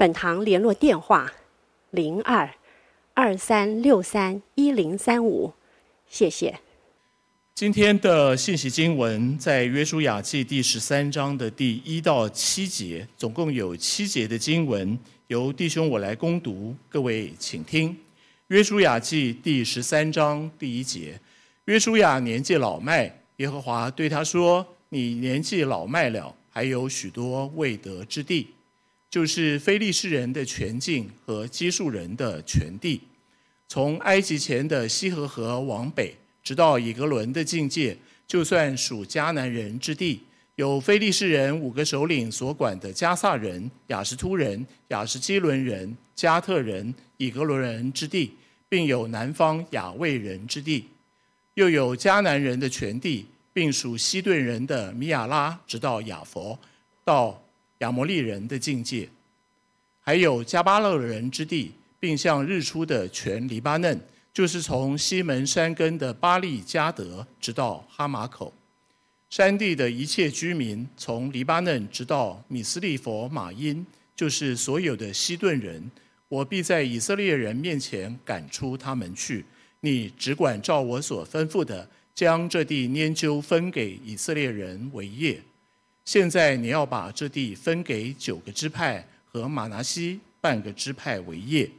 本堂联络电话：零二二三六三一零三五，谢谢。今天的信息经文在约书亚记第十三章的第一到七节，总共有七节的经文，由弟兄我来攻读，各位请听。约书亚记第十三章第一节：约书亚年纪老迈，耶和华对他说：“你年纪老迈了，还有许多未得之地。”就是非利士人的全境和基述人的全地，从埃及前的西河河往北，直到以格伦的境界，就算属迦南人之地。有非利士人五个首领所管的迦萨人、雅什突人、雅什基伦人、加特人、以格伦人之地，并有南方亚卫人之地，又有迦南人的全地，并属西顿人的米亚拉，直到雅佛，到。亚摩利人的境界，还有迦巴勒人之地，并向日出的全黎巴嫩，就是从西门山根的巴力加德，直到哈马口，山地的一切居民，从黎巴嫩直到米斯利弗马因，就是所有的西顿人，我必在以色列人面前赶出他们去。你只管照我所吩咐的，将这地拈阄分给以色列人为业。现在你要把这地分给九个支派和玛拿西半个支派为业。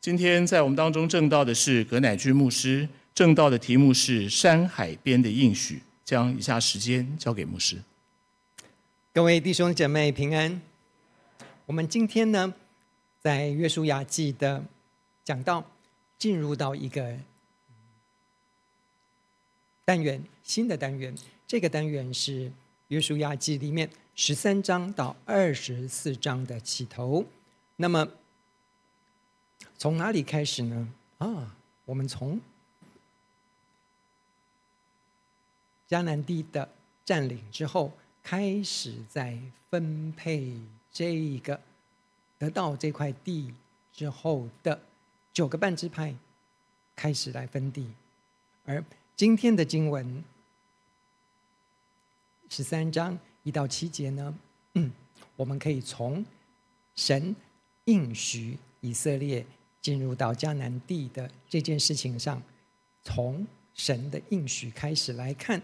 今天在我们当中证道的是葛乃居牧师，证道的题目是山海边的应许。将以下时间交给牧师。各位弟兄姐妹平安。我们今天呢，在约书亚记的讲道，进入到一个单元，新的单元。这个单元是。约书亚记里面十三章到二十四章的起头，那么从哪里开始呢？啊，我们从迦南地的占领之后，开始在分配这个得到这块地之后的九个半支派开始来分地，而今天的经文。十三章一到七节呢，嗯，我们可以从神应许以色列进入到迦南地的这件事情上，从神的应许开始来看。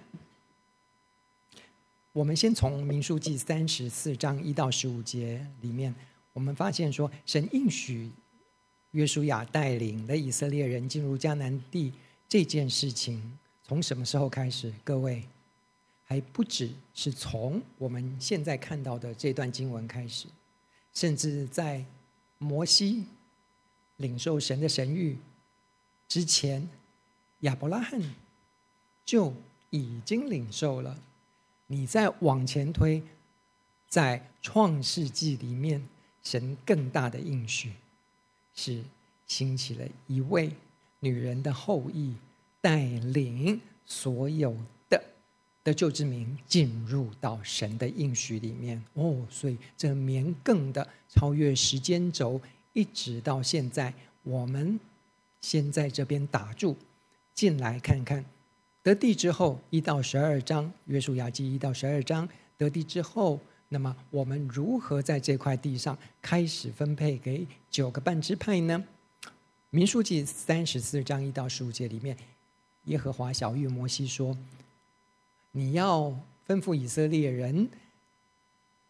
我们先从民数记三十四章一到十五节里面，我们发现说，神应许约书亚带领的以色列人进入迦南地这件事情，从什么时候开始？各位？还不只是从我们现在看到的这段经文开始，甚至在摩西领受神的神谕之前，亚伯拉罕就已经领受了。你再往前推，在创世纪里面，神更大的应许是兴起了一位女人的后裔，带领所有。得救之名进入到神的应许里面哦，所以这绵亘的超越时间轴，一直到现在，我们先在这边打住，进来看看得地之后一到十二章，约书亚记一到十二章得地之后，那么我们如何在这块地上开始分配给九个半支派呢？民数记三十四章一到十五节里面，耶和华晓諭摩西说。你要吩咐以色列人，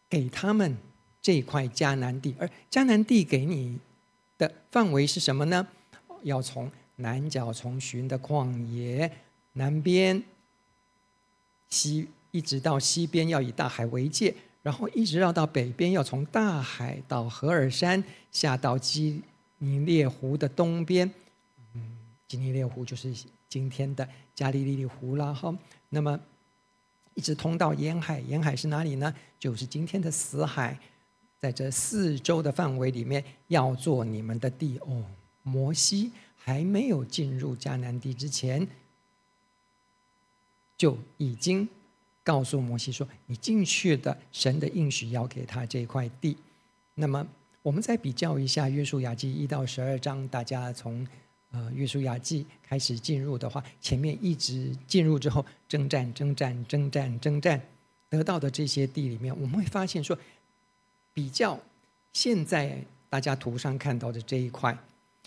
给他们这块迦南地，而迦南地给你的范围是什么呢？要从南角从寻的旷野南边西，一直到西边，要以大海为界，然后一直绕到北边，要从大海到何尔山，下到基尼列湖的东边。嗯，基尼列湖就是今天的加利利湖了哈。那么。一直通到沿海，沿海是哪里呢？就是今天的死海，在这四周的范围里面要做你们的地哦。摩西还没有进入迦南地之前，就已经告诉摩西说：“你进去的，神的应许要给他这块地。”那么，我们再比较一下《约书亚记》一到十二章，大家从呃《约书亚记》开始进入的话，前面一直进入之后，征战、征战、征战、征战，得到的这些地里面，我们会发现说。比较现在大家图上看到的这一块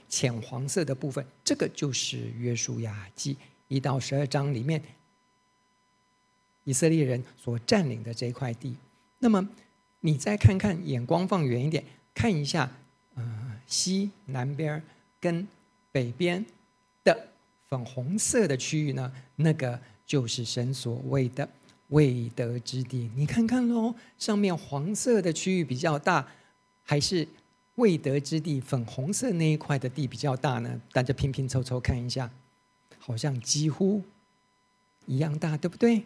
浅黄色的部分，这个就是约书亚记一到十二章里面以色列人所占领的这一块地。那么你再看看，眼光放远一点，看一下，呃，西南边跟北边的粉红色的区域呢，那个就是神所谓的。未得之地，你看看喽，上面黄色的区域比较大，还是未得之地粉红色那一块的地比较大呢？大家拼拼凑凑看一下，好像几乎一样大，对不对？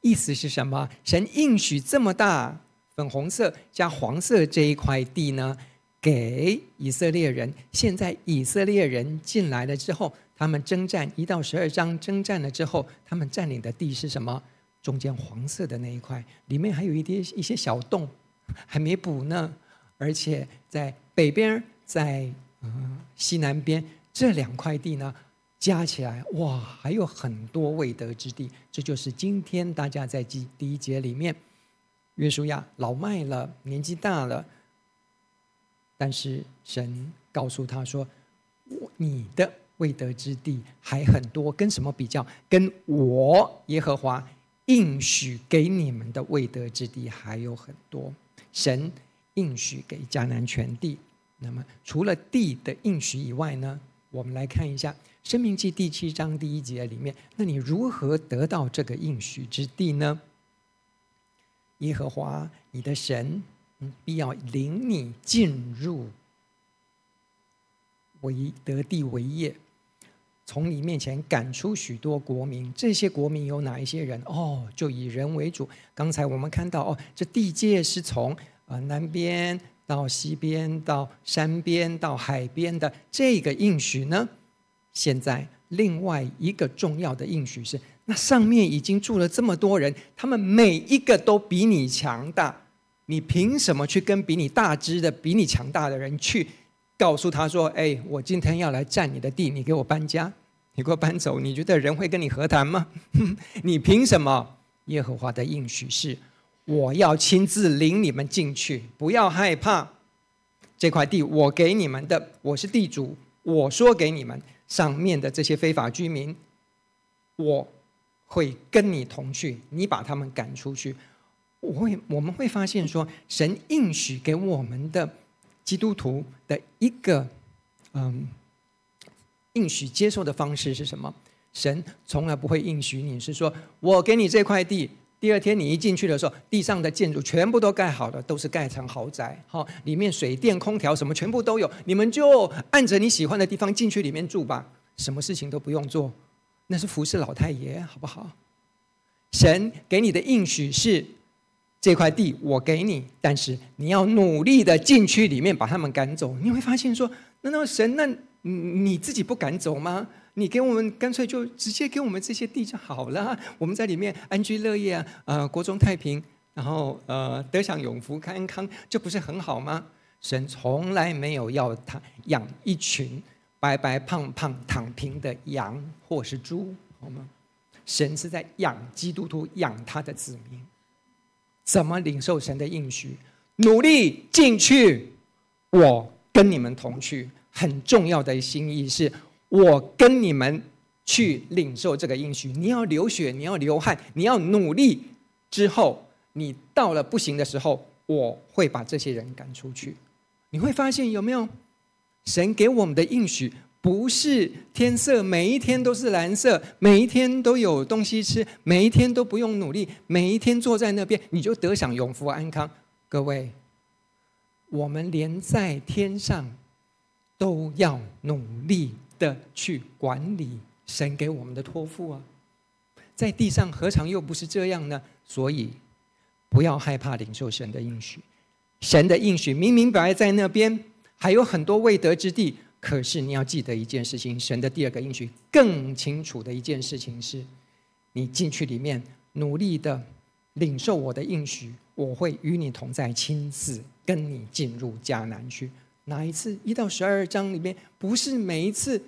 意思是什么？神应许这么大，粉红色加黄色这一块地呢，给以色列人。现在以色列人进来了之后，他们征战一到十二章征战了之后，他们占领的地是什么？中间黄色的那一块，里面还有一点一些小洞，还没补呢。而且在北边，在嗯西南边这两块地呢，加起来哇，还有很多未得之地。这就是今天大家在第第一节里面，约书亚老迈了，年纪大了，但是神告诉他说：“你的未得之地还很多，跟什么比较？跟我耶和华。”应许给你们的未得之地还有很多，神应许给迦南全地。那么除了地的应许以外呢，我们来看一下《生命记》第七章第一节里面，那你如何得到这个应许之地呢？耶和华你的神必要领你进入为得地为业。从你面前赶出许多国民，这些国民有哪一些人？哦，就以人为主。刚才我们看到，哦，这地界是从呃南边到西边到山边到海边的这个应许呢。现在另外一个重要的应许是，那上面已经住了这么多人，他们每一个都比你强大，你凭什么去跟比你大只的、比你强大的人去？告诉他说：“哎，我今天要来占你的地，你给我搬家，你给我搬走。你觉得人会跟你和谈吗？你凭什么？耶和华的应许是，我要亲自领你们进去，不要害怕。这块地我给你们的，我是地主。我说给你们上面的这些非法居民，我会跟你同去。你把他们赶出去，我会我们会发现说，神应许给我们的。”基督徒的一个嗯应许接受的方式是什么？神从来不会应许你是说，我给你这块地，第二天你一进去的时候，地上的建筑全部都盖好了，都是盖成豪宅，好，里面水电空调什么全部都有，你们就按着你喜欢的地方进去里面住吧，什么事情都不用做，那是服侍老太爷，好不好？神给你的应许是。这块地我给你，但是你要努力的进去里面把他们赶走。你会发现说，难道神那你自己不赶走吗？你给我们干脆就直接给我们这些地就好了，我们在里面安居乐业啊，呃，国中太平，然后呃，得享永福安康，这不是很好吗？神从来没有要他养一群白白胖胖躺平的羊或是猪，好吗？神是在养基督徒，养他的子民。怎么领受神的应许？努力进去，我跟你们同去。很重要的心意是，我跟你们去领受这个应许。你要流血，你要流汗，你要努力。之后，你到了不行的时候，我会把这些人赶出去。你会发现有没有？神给我们的应许。不是天色每一天都是蓝色，每一天都有东西吃，每一天都不用努力，每一天坐在那边你就得享永福安康。各位，我们连在天上都要努力的去管理神给我们的托付啊，在地上何尝又不是这样呢？所以不要害怕领受神的应许，神的应许明明摆在那边，还有很多未得之地。可是你要记得一件事情，神的第二个应许更清楚的一件事情是：你进去里面努力的领受我的应许，我会与你同在，亲自跟你进入迦南去。哪一次？一到十二章里面，不是每一次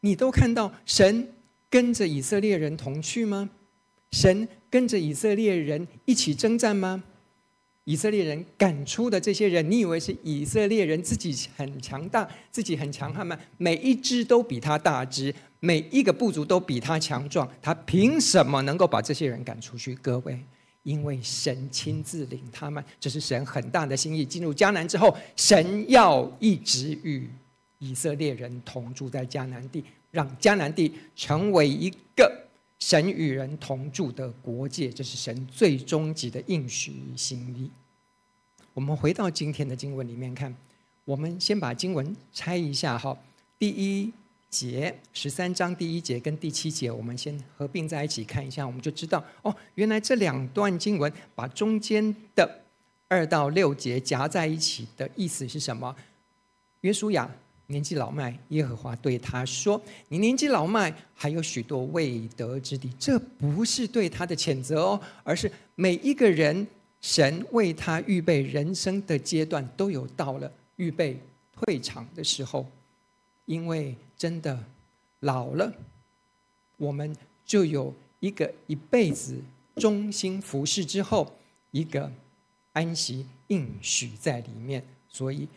你都看到神跟着以色列人同去吗？神跟着以色列人一起征战吗？以色列人赶出的这些人，你以为是以色列人自己很强大，自己很强悍吗？每一支都比他大只，每一个部族都比他强壮，他凭什么能够把这些人赶出去？各位，因为神亲自领他们，这是神很大的心意。进入迦南之后，神要一直与以色列人同住在迦南地，让迦南地成为一个神与人同住的国界，这是神最终极的应许与心意。我们回到今天的经文里面看，我们先把经文拆一下哈。第一节十三章第一节跟第七节，我们先合并在一起看一下，我们就知道哦，原来这两段经文把中间的二到六节夹在一起的意思是什么？约书亚年纪老迈，耶和华对他说：“你年纪老迈，还有许多未得之地。”这不是对他的谴责哦，而是每一个人。神为他预备人生的阶段都有到了预备退场的时候，因为真的老了，我们就有一个一辈子忠心服侍之后一个安息应许在里面，所以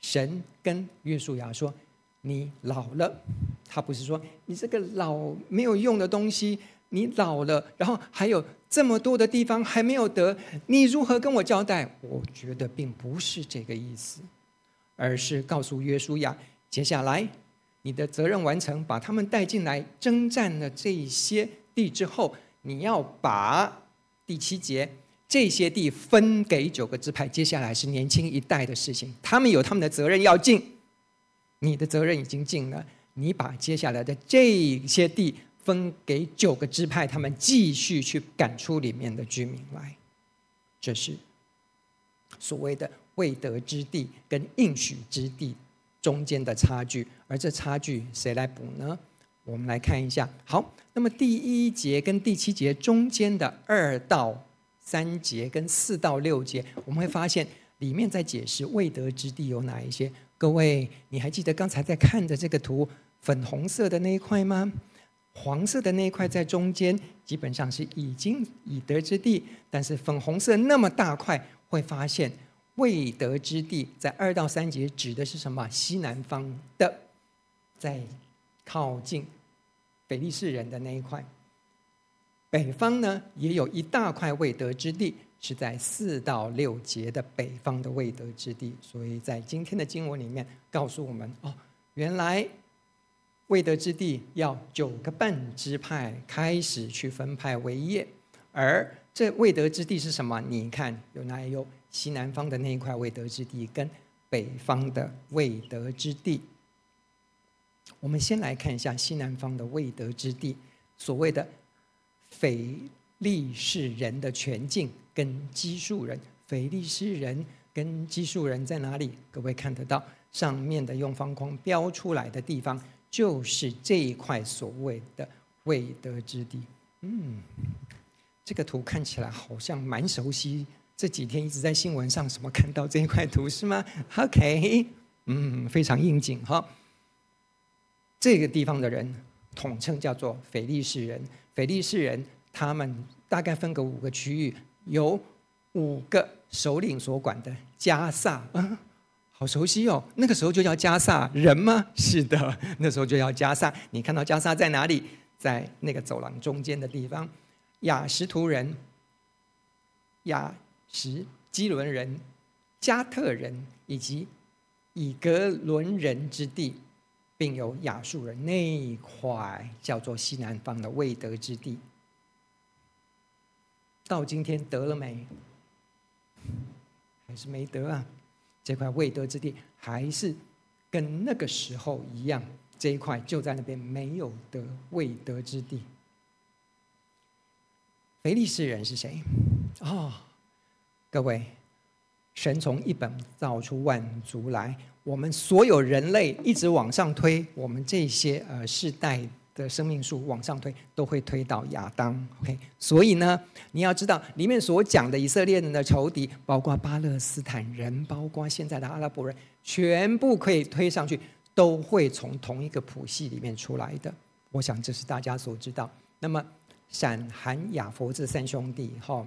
神跟约书亚说：“你老了。”他不是说你这个老没有用的东西。你老了，然后还有这么多的地方还没有得，你如何跟我交代？我觉得并不是这个意思，而是告诉约书亚，接下来你的责任完成，把他们带进来征战了这些地之后，你要把第七节这些地分给九个支派。接下来是年轻一代的事情，他们有他们的责任要尽，你的责任已经尽了，你把接下来的这些地。分给九个支派，他们继续去赶出里面的居民来，这是所谓的未得之地跟应许之地中间的差距。而这差距谁来补呢？我们来看一下。好，那么第一节跟第七节中间的二到三节跟四到六节，我们会发现里面在解释未得之地有哪一些。各位，你还记得刚才在看的这个图，粉红色的那一块吗？黄色的那一块在中间，基本上是已经已得之地，但是粉红色那么大块，会发现未得之地在二到三节指的是什么？西南方的，在靠近非利士人的那一块。北方呢，也有一大块未得之地，是在四到六节的北方的未得之地。所以在今天的经文里面告诉我们，哦，原来。未得之地要九个半支派开始去分派为业，而这未得之地是什么？你看有哪有西南方的那一块未得之地，跟北方的未得之地。我们先来看一下西南方的未得之地，所谓的腓力士人的全境跟基述人，腓力士人跟基述人在哪里？各位看得到上面的用方框标出来的地方。就是这一块所谓的未得之地，嗯，这个图看起来好像蛮熟悉。这几天一直在新闻上什么看到这一块图是吗？OK，嗯，非常应景哈。这个地方的人统称叫做非利士人，非利士人他们大概分隔五个区域，由五个首领所管的加萨。好熟悉哦，那个时候就叫迦萨人吗？是的，那时候就叫迦萨。你看到迦萨在哪里？在那个走廊中间的地方。雅什图人、雅什基伦人、加特人以及以格伦人之地，并有亚述人那一块叫做西南方的未得之地。到今天得了没？还是没得啊？这块未得之地还是跟那个时候一样，这一块就在那边没有得未得之地。非利士人是谁？啊、各位，神从一本造出万族来，我们所有人类一直往上推，我们这些呃世代的生命树往上推，都会推到亚当。OK，所以呢，你要知道里面所讲的以色列人的仇敌，包括巴勒斯坦人，包括现在的阿拉伯人，全部可以推上去，都会从同一个谱系里面出来的。我想这是大家所知道。那么，闪、含、雅弗这三兄弟，哈，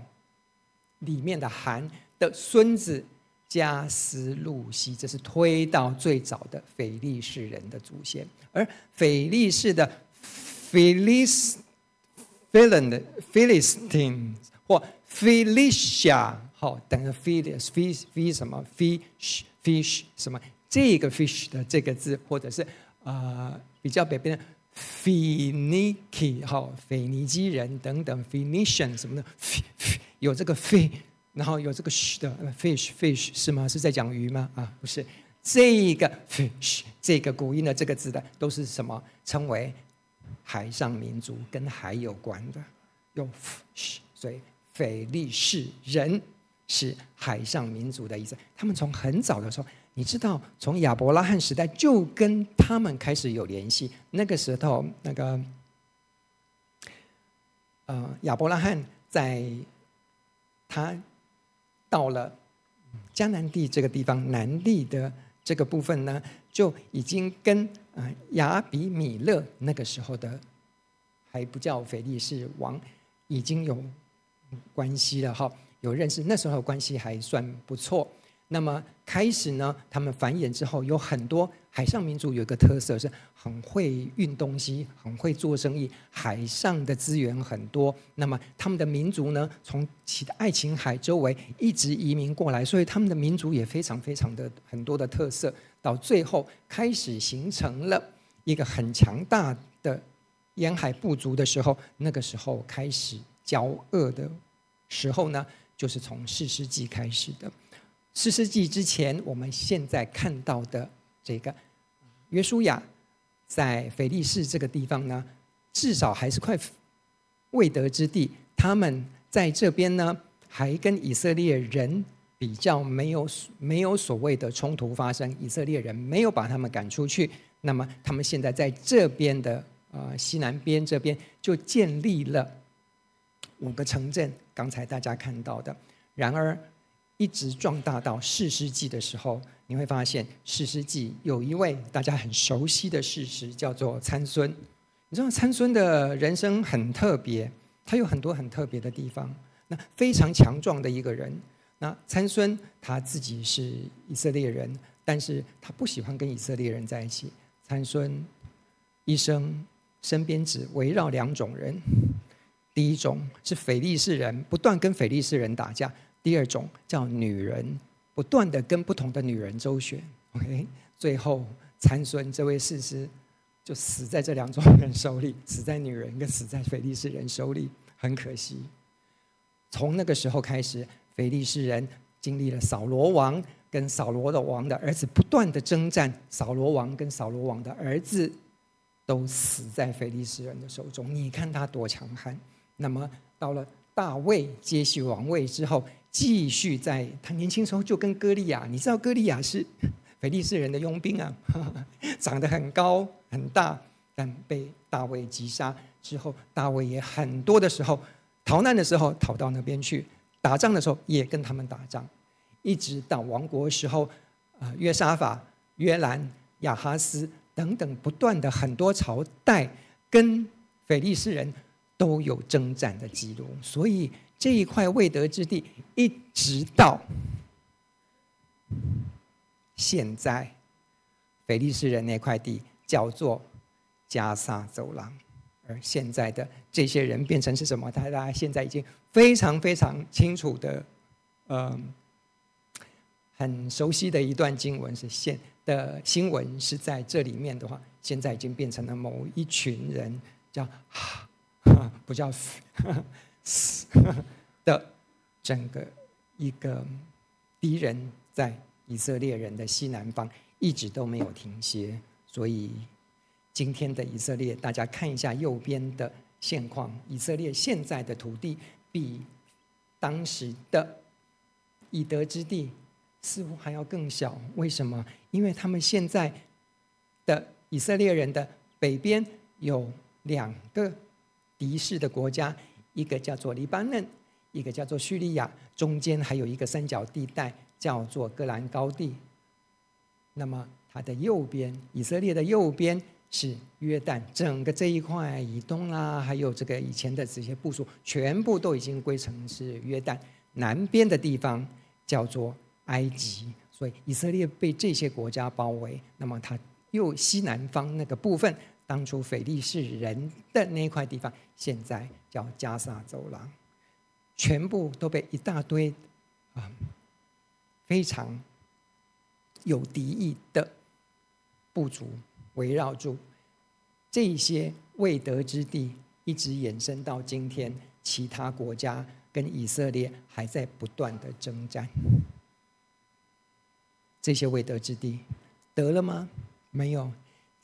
里面的含的孙子加斯路西，这是推到最早的非利士人的祖先，而非利士的。Philis, Philan, Philistine 或 Philistia，好，等于 Philis, Phi, Phi 什么 Fish, Fish 什么？这个 Fish 的这个字，或者是啊、比较北边的 Phoeniki，好，腓尼基人等等，Phoenician 什么的，有这个 F，然后有这个 sh 的 Fish, Fish 是吗？是在讲鱼吗？啊，不是，这个 Fish 这个古音的这个字的都是什么？称为海上民族跟海有关的，用所以非利士人是海上民族的意思。他们从很早的时候，你知道，从亚伯拉罕时代就跟他们开始有联系。那个时候，那个呃，亚伯拉罕在他到了迦南地这个地方，南地的这个部分呢，就已经跟。啊，雅比米勒那个时候的还不叫腓力士王，已经有关系了哈，有认识。那时候关系还算不错。那么开始呢，他们繁衍之后，有很多海上民族有一个特色，是很会运东西，很会做生意，海上的资源很多。那么他们的民族呢，从其爱琴海周围一直移民过来，所以他们的民族也非常非常的很多的特色。到最后开始形成了一个很强大的沿海部族的时候，那个时候开始交恶的时候呢，就是从四世纪开始的。四世纪之前，我们现在看到的这个约书亚在非利士这个地方呢，至少还是块未得之地。他们在这边呢，还跟以色列人。比较没有没有所谓的冲突发生，以色列人没有把他们赶出去，那么他们现在在这边的呃西南边这边就建立了五个城镇，刚才大家看到的。然而一直壮大到四世纪的时候，你会发现四世纪有一位大家很熟悉的事实叫做参孙。你知道参孙的人生很特别，他有很多很特别的地方，那非常强壮的一个人。那参孙他自己是以色列人，但是他不喜欢跟以色列人在一起。参孙一生身边只围绕两种人，第一种是非利士人，不断跟非利士人打架；第二种叫女人，不断的跟不同的女人周旋。OK，最后参孙这位士师就死在这两种人手里，死在女人跟死在非利士人手里，很可惜。从那个时候开始。非利士人经历了扫罗王跟扫罗的王的儿子不断的征战，扫罗王跟扫罗王的儿子都死在非利士人的手中。你看他多强悍！那么到了大卫接续王位之后，继续在他年轻时候就跟歌利亚，你知道歌利亚是非利士人的佣兵啊，长得很高很大，但被大卫击杀之后，大卫也很多的时候逃难的时候逃到那边去。打仗的时候也跟他们打仗，一直到亡国时候，啊，约沙法、约兰、亚哈斯等等，不断的很多朝代跟非利士人都有征战的记录，所以这一块未得之地，一直到现在，非利斯人那块地叫做加萨走廊。而现在的这些人变成是什么？大家现在已经非常非常清楚的，嗯，很熟悉的一段经文是现的新闻是在这里面的话，现在已经变成了某一群人叫哈，不叫 的整个一个敌人在以色列人的西南方一直都没有停歇，所以。今天的以色列，大家看一下右边的现况。以色列现在的土地比当时的以德之地似乎还要更小。为什么？因为他们现在的以色列人的北边有两个敌视的国家，一个叫做黎巴嫩，一个叫做叙利亚，中间还有一个三角地带叫做戈兰高地。那么它的右边，以色列的右边是约旦，整个这一块以东啊，还有这个以前的这些部属，全部都已经归成是约旦。南边的地方叫做埃及，所以以色列被这些国家包围。那么它右西南方那个部分。当初腓力士人的那块地方，现在叫加萨走廊，全部都被一大堆啊非常有敌意的部族围绕住。这些未得之地，一直延伸到今天，其他国家跟以色列还在不断的征战。这些未得之地得了吗？没有。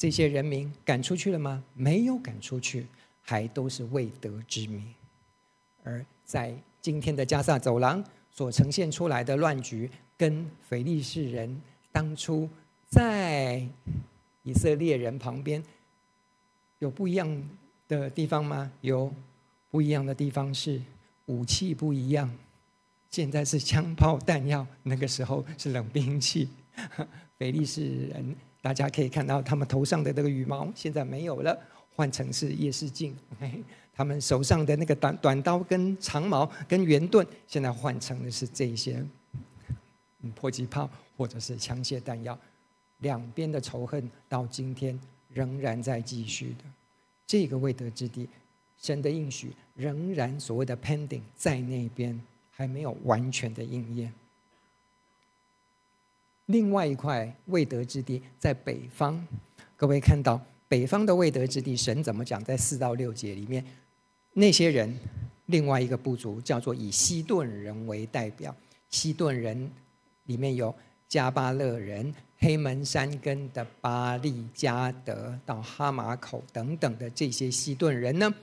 这些人民赶出去了吗？没有赶出去，还都是未得之民。而在今天的加萨走廊所呈现出来的乱局，跟非利士人当初在以色列人旁边有不一样的地方吗？有不一样的地方是武器不一样，现在是枪炮弹药，那个时候是冷兵器。非利士人。大家可以看到，他们头上的这个羽毛现在没有了，换成是夜视镜。他们手上的那个短短刀、跟长矛、跟圆盾，现在换成的是这些迫击炮或者是枪械弹药。两边的仇恨到今天仍然在继续的。这个未得之地，神的应许仍然所谓的 pending 在那边，还没有完全的应验。另外一块未得之地在北方，各位看到北方的未得之地，神怎么讲？在四到六节里面，那些人另外一个部族叫做以西顿人为代表，西顿人里面有加巴勒人、黑门山根的巴利加德到哈马口等等的这些西顿人呢，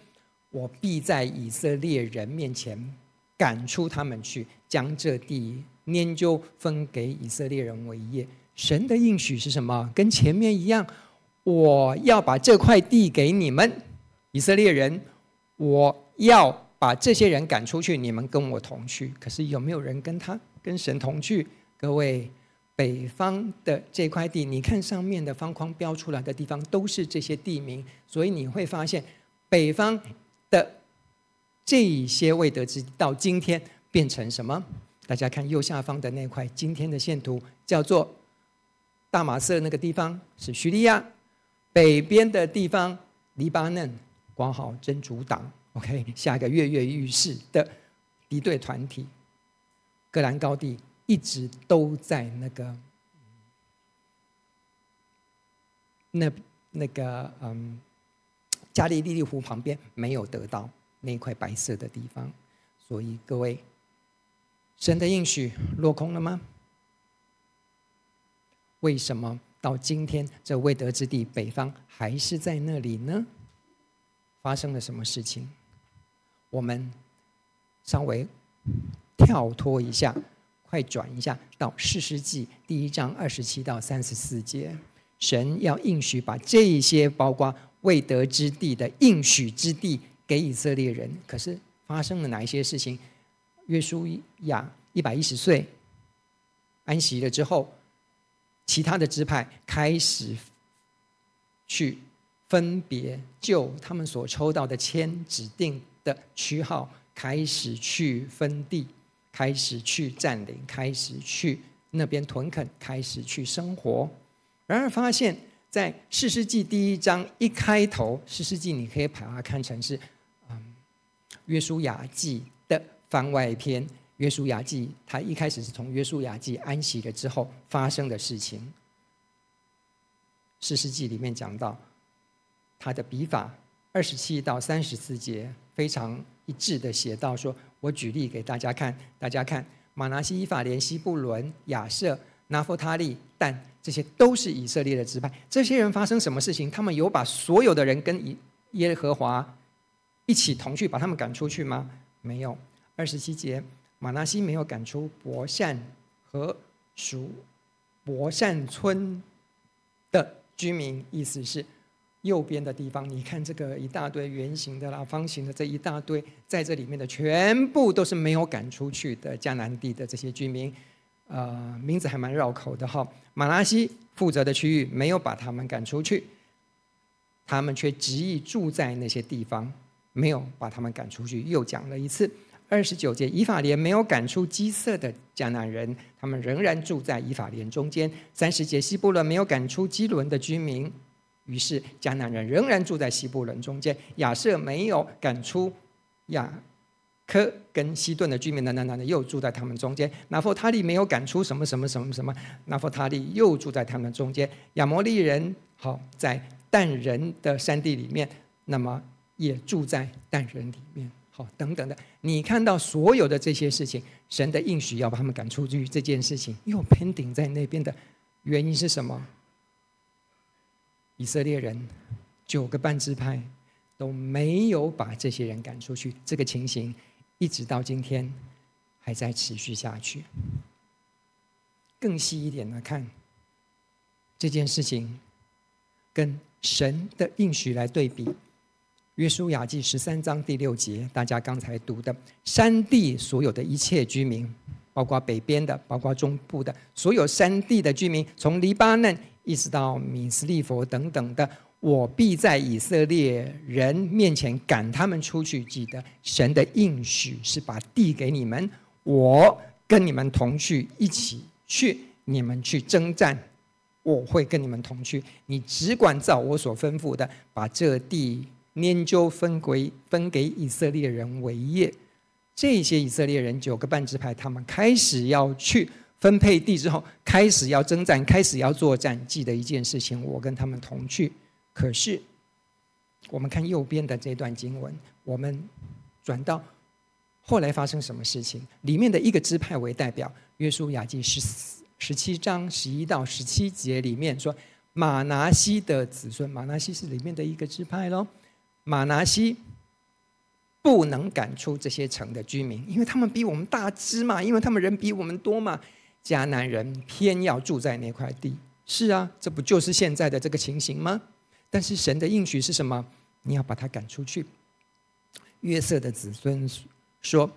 我必在以色列人面前赶出他们去，将这地。拈阄分给以色列人为业，神的应许是什么？跟前面一样，我要把这块地给你们，以色列人，我要把这些人赶出去，你们跟我同去。可是有没有人跟他跟神同去？各位，北方的这块地，你看上面的方框标出来的地方，都是这些地名，所以你会发现，北方的这些未得之地，到今天变成什么？大家看右下方的那块今天的线图，叫做大马色那个地方是叙利亚，北边的地方黎巴嫩，括号真主党，OK，下一个跃跃欲试的敌对团体，戈兰高地一直都在那个那那个嗯加利利利湖旁边，没有得到那块白色的地方，所以各位。神的应许落空了吗？为什么到今天这未得之地北方还是在那里呢？发生了什么事情？我们稍微跳脱一下，快转一下到四世纪第一章二十七到三十四节。神要应许把这些包括未得之地的应许之地给以色列人，可是发生了哪一些事情？约书亚一百一十岁安息了之后，其他的支派开始去分别就他们所抽到的签指定的区号，开始去分地，开始去占领，开始去那边屯垦，开始去生活。然而发现，在士师记第一章一开头，士师记你可以把它看成是约书亚记。的番外篇《约书亚记》，他一开始是从《约书亚记》安息了之后发生的事情。四世纪里面讲到他的笔法，二十七到三十四节非常一致的写到说：“我举例给大家看，大家看，马拿西、法莲、西布伦、亚设、拿弗他利、但这些都是以色列的支派。这些人发生什么事情？他们有把所有的人跟以耶和华一起同去把他们赶出去吗？没有。”二十七节，马拿西没有赶出伯善和属伯善村的居民，意思是右边的地方。你看这个一大堆圆形的啦、方形的这一大堆，在这里面的全部都是没有赶出去的迦南地的这些居民。呃，名字还蛮绕口的哈。马拿西负责的区域没有把他们赶出去，他们却执意住在那些地方，没有把他们赶出去。又讲了一次，二十九节，以法莲没有赶出基色的迦南人，他们仍然住在以法莲中间。三十节，西布伦没有赶出基伦的居民，于是迦南人仍然住在西布伦中间。亚设没有赶出亚。科跟西顿的居民，那那那又住在他们中间。拿弗他利没有赶出什么什么什么什么，拿弗他利又住在他们中间。亚摩利人好在但人的山地里面，那么也住在但人里面。好，等等的，你看到所有的这些事情，神的应许要把他们赶出去，这件事情又 pending 在那边的原因是什么？以色列人九个半支派都没有把这些人赶出去，这个情形。一直到今天，还在持续下去。更细一点来看这件事情，跟神的应许来对比，《约书亚记》十三章第六节，大家刚才读的，山地所有的一切居民，包括北边的，包括中部的，所有山地的居民，从黎巴嫩一直到米斯利佛等等的。我必在以色列人面前赶他们出去。记得神的应许是把地给你们，我跟你们同去，一起去，你们去征战，我会跟你们同去。你只管照我所吩咐的，把这地拈究分归分给以色列人为业。这些以色列人九个半支派，他们开始要去分配地之后，开始要征战，开始要作战。记得一件事情，我跟他们同去。可是，我们看右边的这段经文，我们转到后来发生什么事情？里面的一个支派为代表，约书亚记十四十七章十一到十七节里面说，马拿西的子孙，马拿西是里面的一个支派喽。马拿西不能赶出这些城的居民，因为他们比我们大支嘛，因为他们人比我们多嘛。迦南人偏要住在那块地，是啊，这不就是现在的这个情形吗？但是神的应许是什么？你要把他赶出去。约瑟的子孙说：“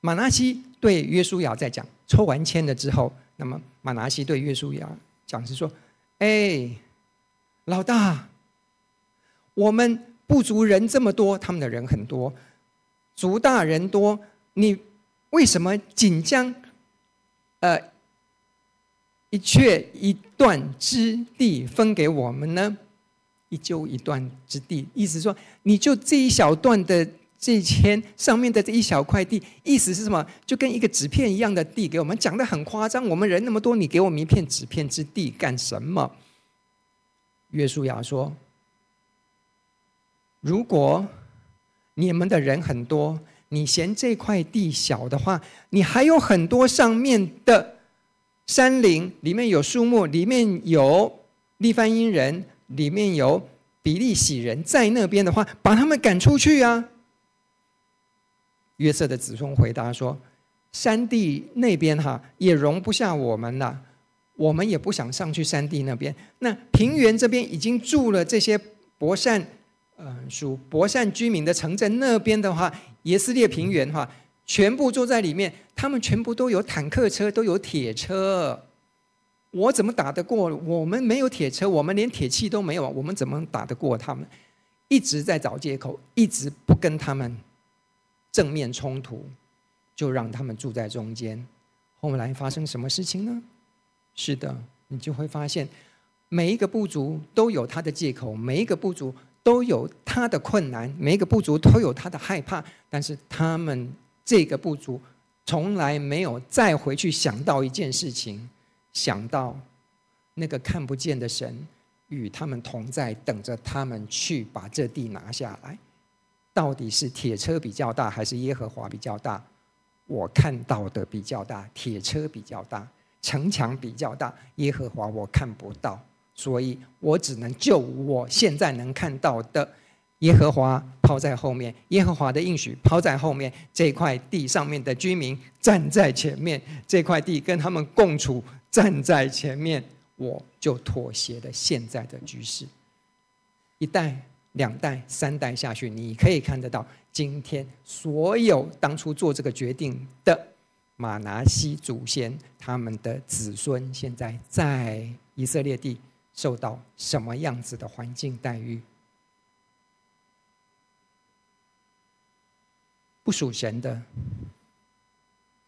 马拿西对约书亚在讲，抽完签了之后，那么马拿西对约书亚讲是说：‘哎，老大，我们不足人这么多，他们的人很多，族大人多，你为什么仅将呃一阙一段之地分给我们呢？’”一阄一段之地，意思说，你就这一小段的这签上面的这一小块地，意思是什么？就跟一个纸片一样的地给我们，讲的很夸张。我们人那么多，你给我们一片纸片之地干什么？约书亚说：“如果你们的人很多，你嫌这块地小的话，你还有很多上面的山林，里面有树木，里面有利乏音人。”里面有比利洗人，在那边的话，把他们赶出去啊。约瑟的子孙回答说：“山地那边哈也容不下我们了，我们也不想上去山地那边。那平原这边已经住了这些伯善，嗯，属伯善居民的城镇，那边的话，耶斯列平原哈，全部住在里面，他们全部都有坦克车，都有铁车。”我怎么打得过？我们没有铁车，我们连铁器都没有，我们怎么打得过他们？一直在找借口，一直不跟他们正面冲突，就让他们住在中间。后来发生什么事情呢？是的，你就会发现，每一个部族都有他的借口，每一个部族都有他的困难，每一个部族都有他的害怕，但是他们这个部族从来没有再回去想到一件事情。想到那个看不见的神与他们同在，等着他们去把这地拿下来。到底是铁车比较大，还是耶和华比较大？我看到的比较大，铁车比较大，城墙比较大，耶和华我看不到，所以我只能就我现在能看到的。耶和华抛在后面，耶和华的应许抛在后面。这块地上面的居民站在前面，这块地跟他们共处站在前面，我就妥协了现在的局势。一代、两代、三代下去，你可以看得到，今天所有当初做这个决定的马拿西祖先，他们的子孙，现在在以色列地受到什么样子的环境待遇？不属神的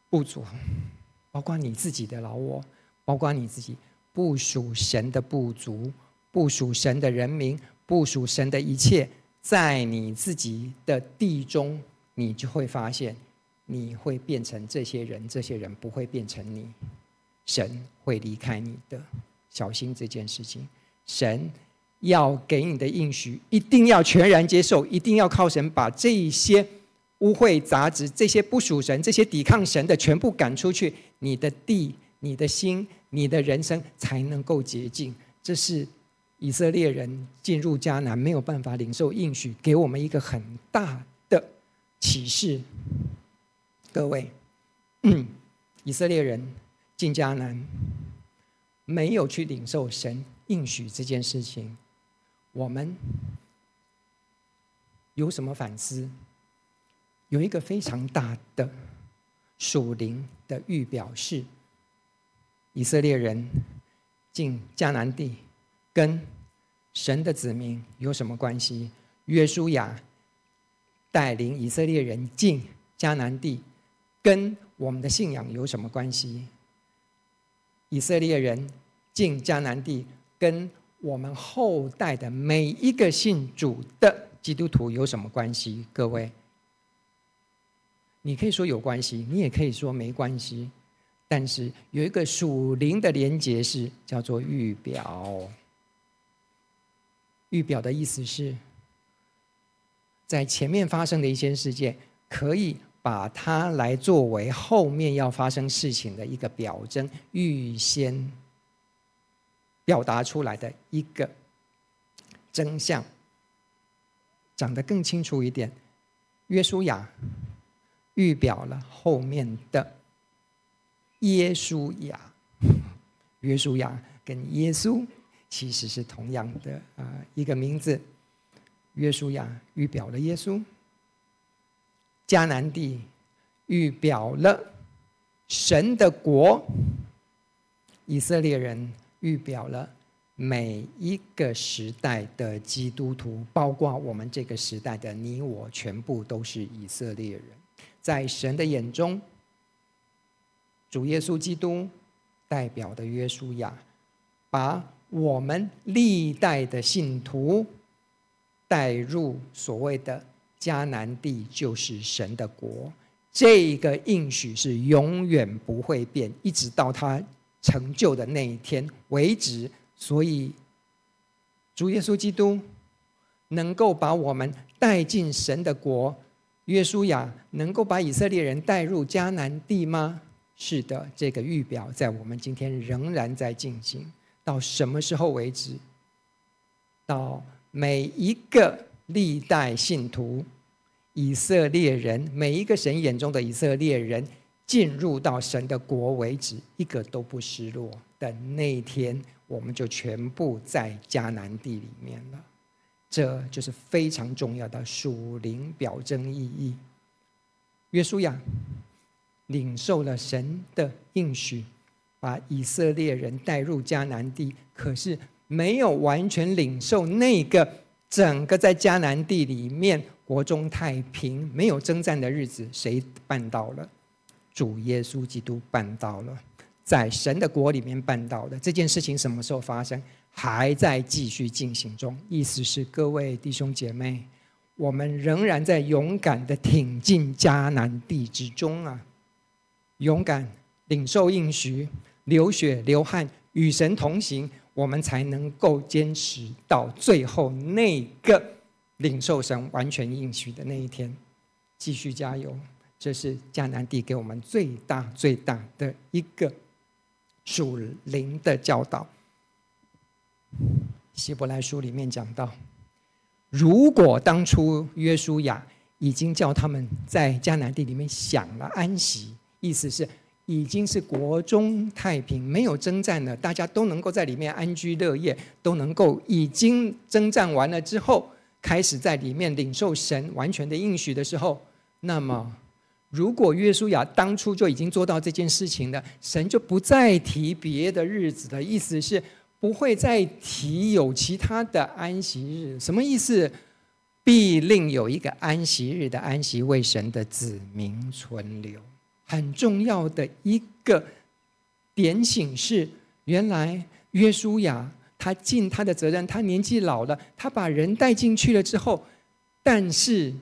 部族，包括你自己的老我，包括你自己不属神的部族，不属神的人民，不属神的一切，在你自己的地中，你就会发现，你会变成这些人，这些人不会变成你，神会离开你的，小心这件事情。神要给你的应许，一定要全然接受，一定要靠神把这些。污秽杂质，这些不属神、这些抵抗神的，全部赶出去，你的地、你的心、你的人生才能够洁净。这是以色列人进入迦南没有办法领受应许，给我们一个很大的启示。各位，以色列人进迦南没有去领受神应许这件事情，我们有什么反思？有一个非常大的属灵的预表是，以色列人进迦南地，跟神的子民有什么关系？约书亚带领以色列人进迦南地，跟我们的信仰有什么关系？以色列人进迦南地，跟我们后代的每一个信主的基督徒有什么关系？各位？你可以说有关系，你也可以说没关系，但是有一个属灵的连结是叫做预表。预表的意思是，在前面发生的一些事件，可以把它来作为后面要发生事情的一个表征，预先 表达出来的一个真相，讲得更清楚一点。约书亚。预表了后面的耶稣亚，约书亚跟耶稣其实是同样的啊一个名字。约书亚预表了耶稣，迦南地预表了神的国，以色列人预表了每一个时代的基督徒，包括我们这个时代的你我，全部都是以色列人。在神的眼中，主耶稣基督代表的约书亚，把我们历代的信徒带入所谓的迦南地，就是神的国。这个应许是永远不会变，一直到他成就的那一天为止。所以，主耶稣基督能够把我们带进神的国。约书亚能够把以色列人带入迦南地吗？是的，这个预表在我们今天仍然在进行。到什么时候为止？到每一个历代信徒、以色列人，每一个神眼中的以色列人进入到神的国为止，一个都不失落的那一天，我们就全部在迦南地里面了。这就是非常重要的属灵表征意义。约书亚领受了神的应许，把以色列人带入迦南地，可是没有完全领受那个整个在迦南地里面国中太平、没有征战的日子，谁办到了？主耶稣基督办到了，在神的国里面办到了。这件事情什么时候发生？还在继续进行中，意思是各位弟兄姐妹，我们仍然在勇敢的挺进迦南地之中啊！勇敢领受应许，流血流汗与神同行，我们才能够坚持到最后那个领受神完全应许的那一天。继续加油，这是迦南地给我们最大最大的一个属灵的教导。希伯来书里面讲到，如果当初约书亚已经叫他们在迦南地里面享了安息，意思是已经是国中太平，没有征战了，大家都能够在里面安居乐业，都能够已经征战完了之后，开始在里面领受神完全的应许的时候，那么。如果约书亚当初就已经做到这件事情了，神就不再提别的日子的意思是不会再提有其他的安息日。什么意思？必另有一个安息日的安息为神的子民存留。很重要的一个点醒是：原来约书亚他尽他的责任，他年纪老了，他把人带进去了之后，但是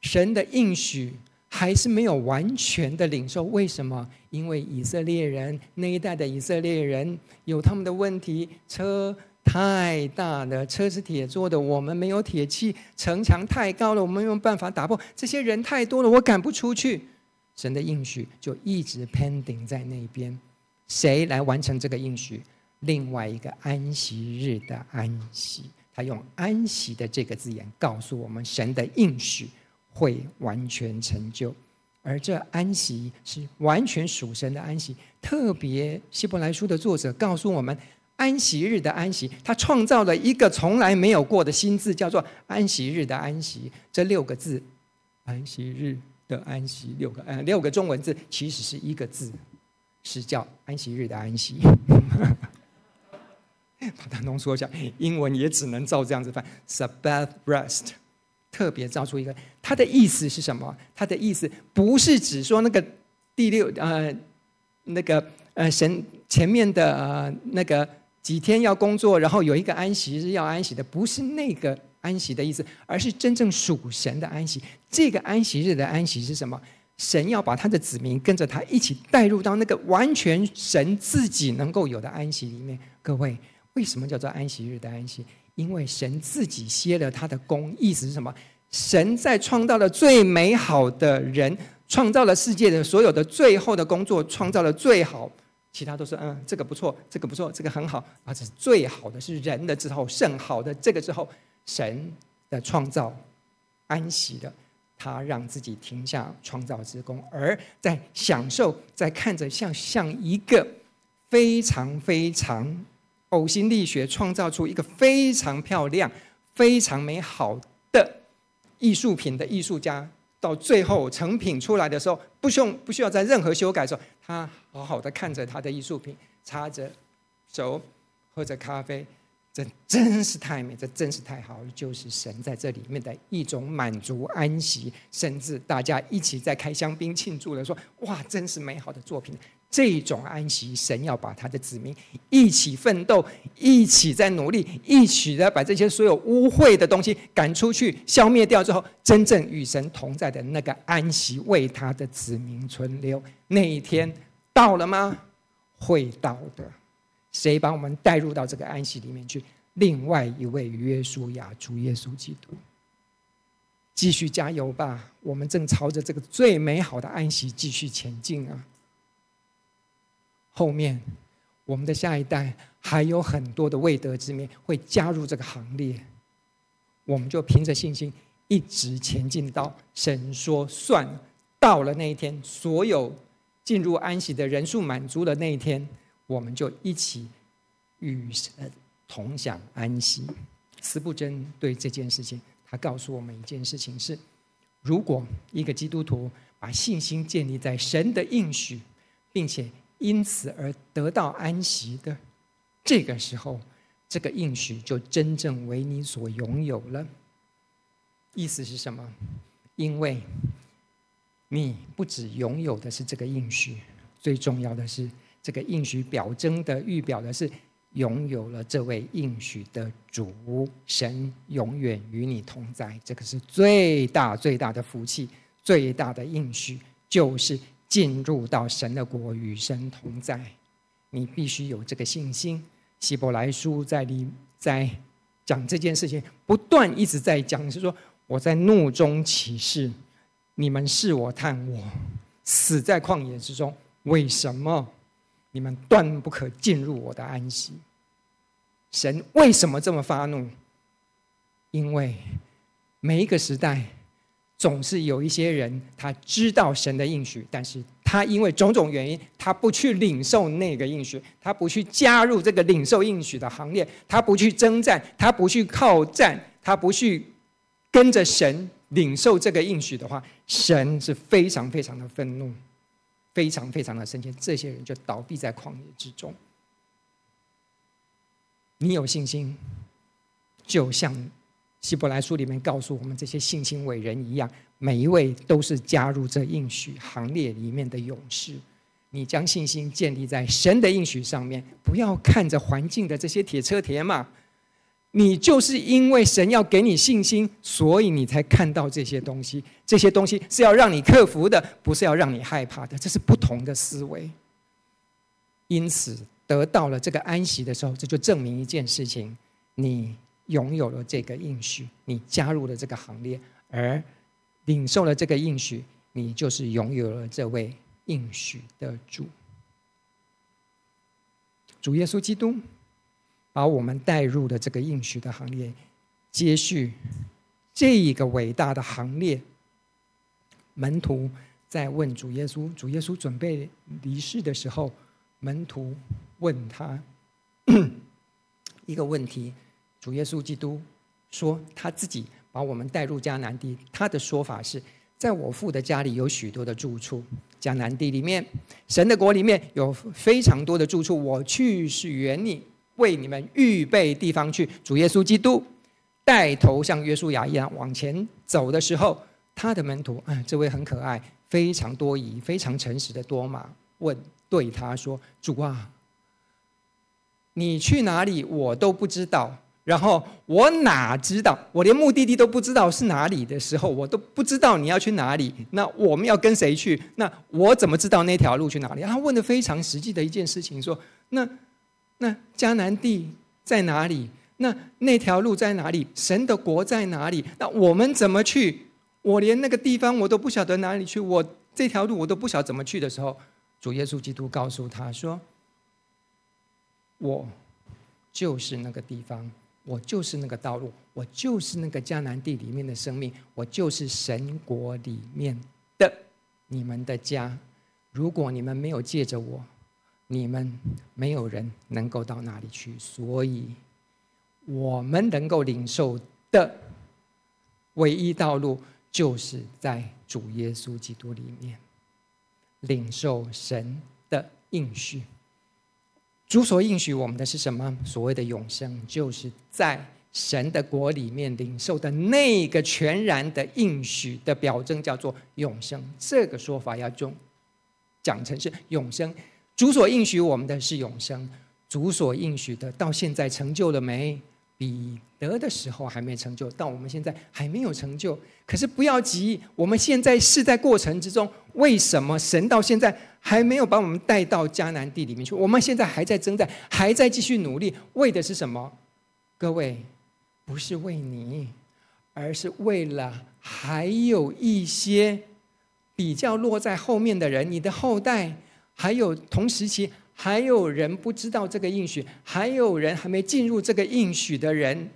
神的应许。还是没有完全的领受，为什么？因为以色列人那一代的以色列人有他们的问题，车太大了，车是铁做的，我们没有铁器，城墙太高了，我们没有办法打破，这些人太多了，我赶不出去。神的应许就一直 pending 在那边，谁来完成这个应许？另外一个安息日的安息，他用安息的这个字眼告诉我们神的应许。会完全成就，而这安息是完全属神的安息。特别希伯来书的作者告诉我们，安息日的安息，他创造了一个从来没有过的新字，叫做安息日的安息。这六个字，安息日的安息，六个呃六个中文字，其实是一个字，是叫安息日的安息。把它浓缩一下，英文也只能照这样子翻：Sabbath rest。特别造出一个，它的意思是什么？它的意思不是指说那个第六呃那个呃神前面的呃那个几天要工作，然后有一个安息日要安息的，不是那个安息的意思，而是真正属神的安息。这个安息日的安息是什么？神要把他的子民跟着他一起带入到那个完全神自己能够有的安息里面。各位，为什么叫做安息日的安息？因为神自己歇了他的工，意思是什么？神在创造了最美好的人，创造了世界的所有的最后的工作，创造了最好，其他都是嗯，这个不错，这个不错，这个很好，啊，这是最好的是人的之后，甚好的这个之后，神的创造安息的，他让自己停下创造之功，而在享受，在看着像像一个非常非常。呕心沥血创造出一个非常漂亮、非常美好的艺术品的艺术家，到最后成品出来的时候，不用不需要再任何修改的时候，他好好的看着他的艺术品，擦着手，喝着咖啡，这真是太美，这真是太好，就是神在这里面的一种满足、安息，甚至大家一起在开香槟庆祝了，说哇，真是美好的作品。这种安息，神要把他的子民一起奋斗，一起在努力，一起的把这些所有污秽的东西赶出去、消灭掉之后，真正与神同在的那个安息，为他的子民存留。那一天到了吗？会到的。谁把我们带入到这个安息里面去？另外一位约书亚，主耶稣基督。继续加油吧！我们正朝着这个最美好的安息继续前进啊！后面，我们的下一代还有很多的未得之民会加入这个行列，我们就凭着信心一直前进到神说算，到了那一天，所有进入安息的人数满足的那一天，我们就一起与神同享安息。司布真对这件事情，他告诉我们一件事情是：如果一个基督徒把信心建立在神的应许，并且因此而得到安息的，这个时候，这个应许就真正为你所拥有了。意思是什么？因为你不只拥有的是这个应许，最重要的是，这个应许表征的预表的是拥有了这位应许的主神，永远与你同在。这个是最大最大的福气，最大的应许就是。进入到神的国，与神同在，你必须有这个信心。希伯来书在里在讲这件事情，不断一直在讲，是说我在怒中起誓，你们视我探我，死在旷野之中，为什么你们断不可进入我的安息？神为什么这么发怒？因为每一个时代总是有一些人，他知道神的应许，但是他因为种种原因，他不去领受那个应许，他不去加入这个领受应许的行列，他不去征战，他不去靠战，他不去跟着神领受这个应许的话，神是非常非常的愤怒，非常非常的生气，这些人就倒闭在旷野之中。你有信心，就像希伯来书里面告诉我们这些信心伟人一样，每一位都是加入这应许行列里面的勇士。你将信心建立在神的应许上面，不要看着环境的这些铁车铁马。你就是因为神要给你信心，所以你才看到这些东西。这些东西是要让你克服的，不是要让你害怕的。这是不同的思维。因此。得到了这个安息的时候，这就证明一件事情：你拥有了这个应许，你加入了这个行列，而领受了这个应许，你就是拥有了这位应许的主。主耶稣基督把我们带入了这个应许的行列，接续这一个伟大的行列。门徒在问主耶稣，主耶稣准备离世的时候，门徒。问他一个问题，主耶稣基督说他自己把我们带入迦南地。他的说法是，在我父的家里有许多的住处，迦南地里面，神的国里面有非常多的住处。我去是原你为你们预备地方去。主耶稣基督带头像约书亚一样往前走的时候，他的门徒，哎，这位很可爱、非常多疑、非常诚实的多马问对他说：“主啊。”你去哪里，我都不知道。然后我哪知道？我连目的地都不知道是哪里的时候，我都不知道你要去哪里。那我们要跟谁去？那我怎么知道那条路去哪里？他问的非常实际的一件事情，说：那那迦南地在哪里？那那条路在哪里？神的国在哪里？那我们怎么去？我连那个地方我都不晓得哪里去。我这条路我都不晓得怎么去的时候，主耶稣基督告诉他说。我就是那个地方，我就是那个道路，我就是那个迦南地里面的生命，我就是神国里面的你们的家。如果你们没有借着我，你们没有人能够到那里去。所以，我们能够领受的唯一道路，就是在主耶稣基督里面领受神的应许。主所应许我们的是什么？所谓的永生，就是在神的国里面领受的那个全然的应许的表征，叫做永生。这个说法要用讲成是永生。主所应许我们的是永生，主所应许的到现在成就了没？彼得的时候还没成就，到我们现在还没有成就。可是不要急，我们现在是在过程之中。为什么神到现在还没有把我们带到迦南地里面去？我们现在还在征战，还在继续努力，为的是什么？各位，不是为你，而是为了还有一些比较落在后面的人，你的后代，还有同时期。还有人不知道这个应许，还有人还没进入这个应许的人，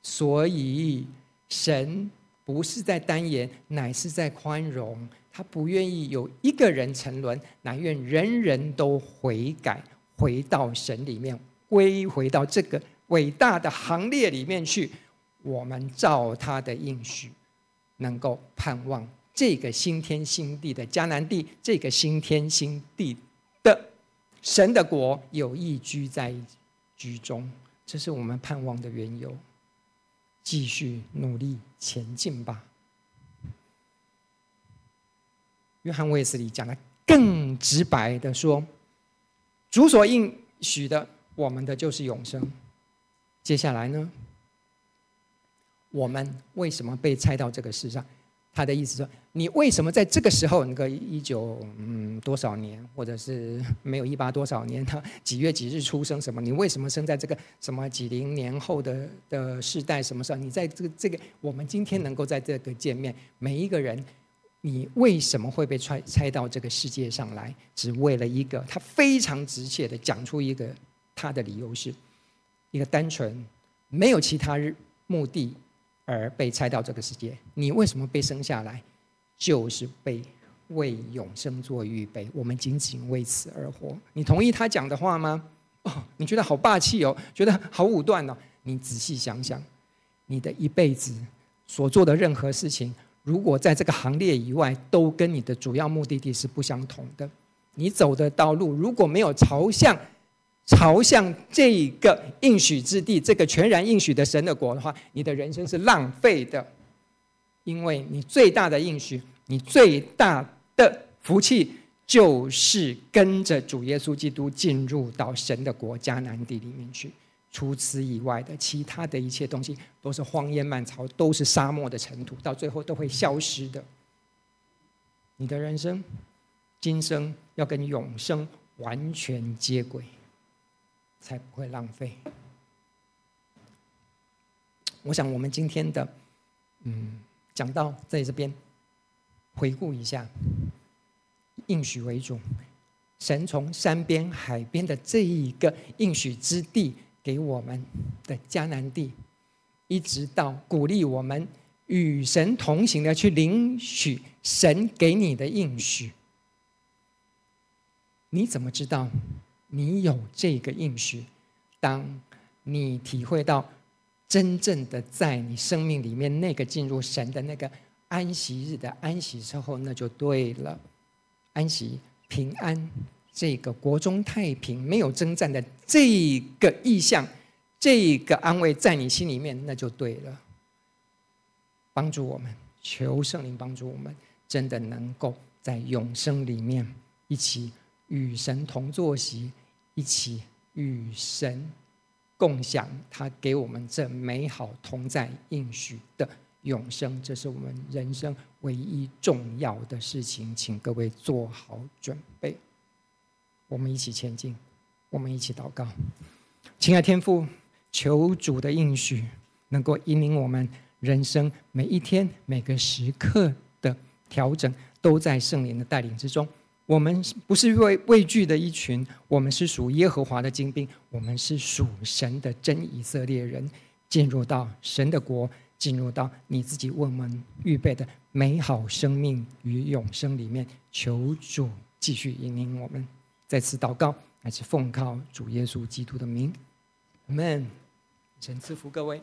所以神不是在单言，乃是在宽容。他不愿意有一个人沉沦，乃愿人人都悔改，回到神里面，归回到这个伟大的行列里面去。我们照他的应许，能够盼望这个新天新地的迦南地，这个新天新地的。神的国有意居在居中，这是我们盼望的缘由。继续努力前进吧。约翰卫斯理讲的更直白的说：“主所应许的，我们的就是永生。”接下来呢？我们为什么被拆到这个世上？他的意思说，你为什么在这个时候，那个一九嗯多少年，或者 是没有一八多少年，他几月几日出生？什么？你为什么生在这个什么几零年后的的世代？什么时候？你在这个这个，我们今天能够在这个见面，每一个人，你为什么会被差差到这个世界上来？只为了一个，他非常直切的讲出一个他的理由是，一个单纯没有其他目的。而被拆到这个世界。你为什么被生下来？就是被为永生做预备。我们仅仅为此而活。你同意他讲的话吗？哦，你觉得好霸气哦，觉得好武断哦。你仔细想想，你的一辈子所做的任何事情，如果在这个行列以外，都跟你的主要目的地是不相同的。你走的道路，如果没有朝向朝向这个应许之地，这个全然应许的神的国的话，你的人生是浪费的。因为你最大的应许，你最大的福气，就是跟着主耶稣基督进入到神的国迦南地里面去。除此以外的其他的一切东西，都是荒烟蔓草，都是沙漠的尘土，到最后都会消失的。你的人生，今生要跟永生完全接轨，才不会浪费。我想，我们今天的，嗯，讲到在这边，回顾一下，应许为主，神从山边海边的这一个应许之地给我们的迦南地，一直到鼓励我们与神同行的去领取神给你的应许。你怎么知道你有这个应许？当你体会到真正的在你生命里面那个进入神的那个安息日的安息之后，那就对了。安息、平安，这个国中太平、没有征战的这个意象，这个安慰在你心里面，那就对了。帮助我们，求圣灵帮助我们，真的能够在永生里面一起。与神同坐席，一起与神共享他给我们这美好同在应许的永生，这是我们人生唯一重要的事情。请各位做好准备，我们一起前进，我们一起祷告。亲爱天父，求主的应许能够引领我们人生每一天每个时刻的调整，都在圣灵的带领之中。我们不是畏畏惧的一群，我们是属耶和华的精兵，我们是属神的真以色列人，进入到神的国，进入到你自己为我们预备的美好生命与永生里面。求主继续引领我们，再次祷告，还是奉靠主耶稣基督的名，阿门。神赐福各位。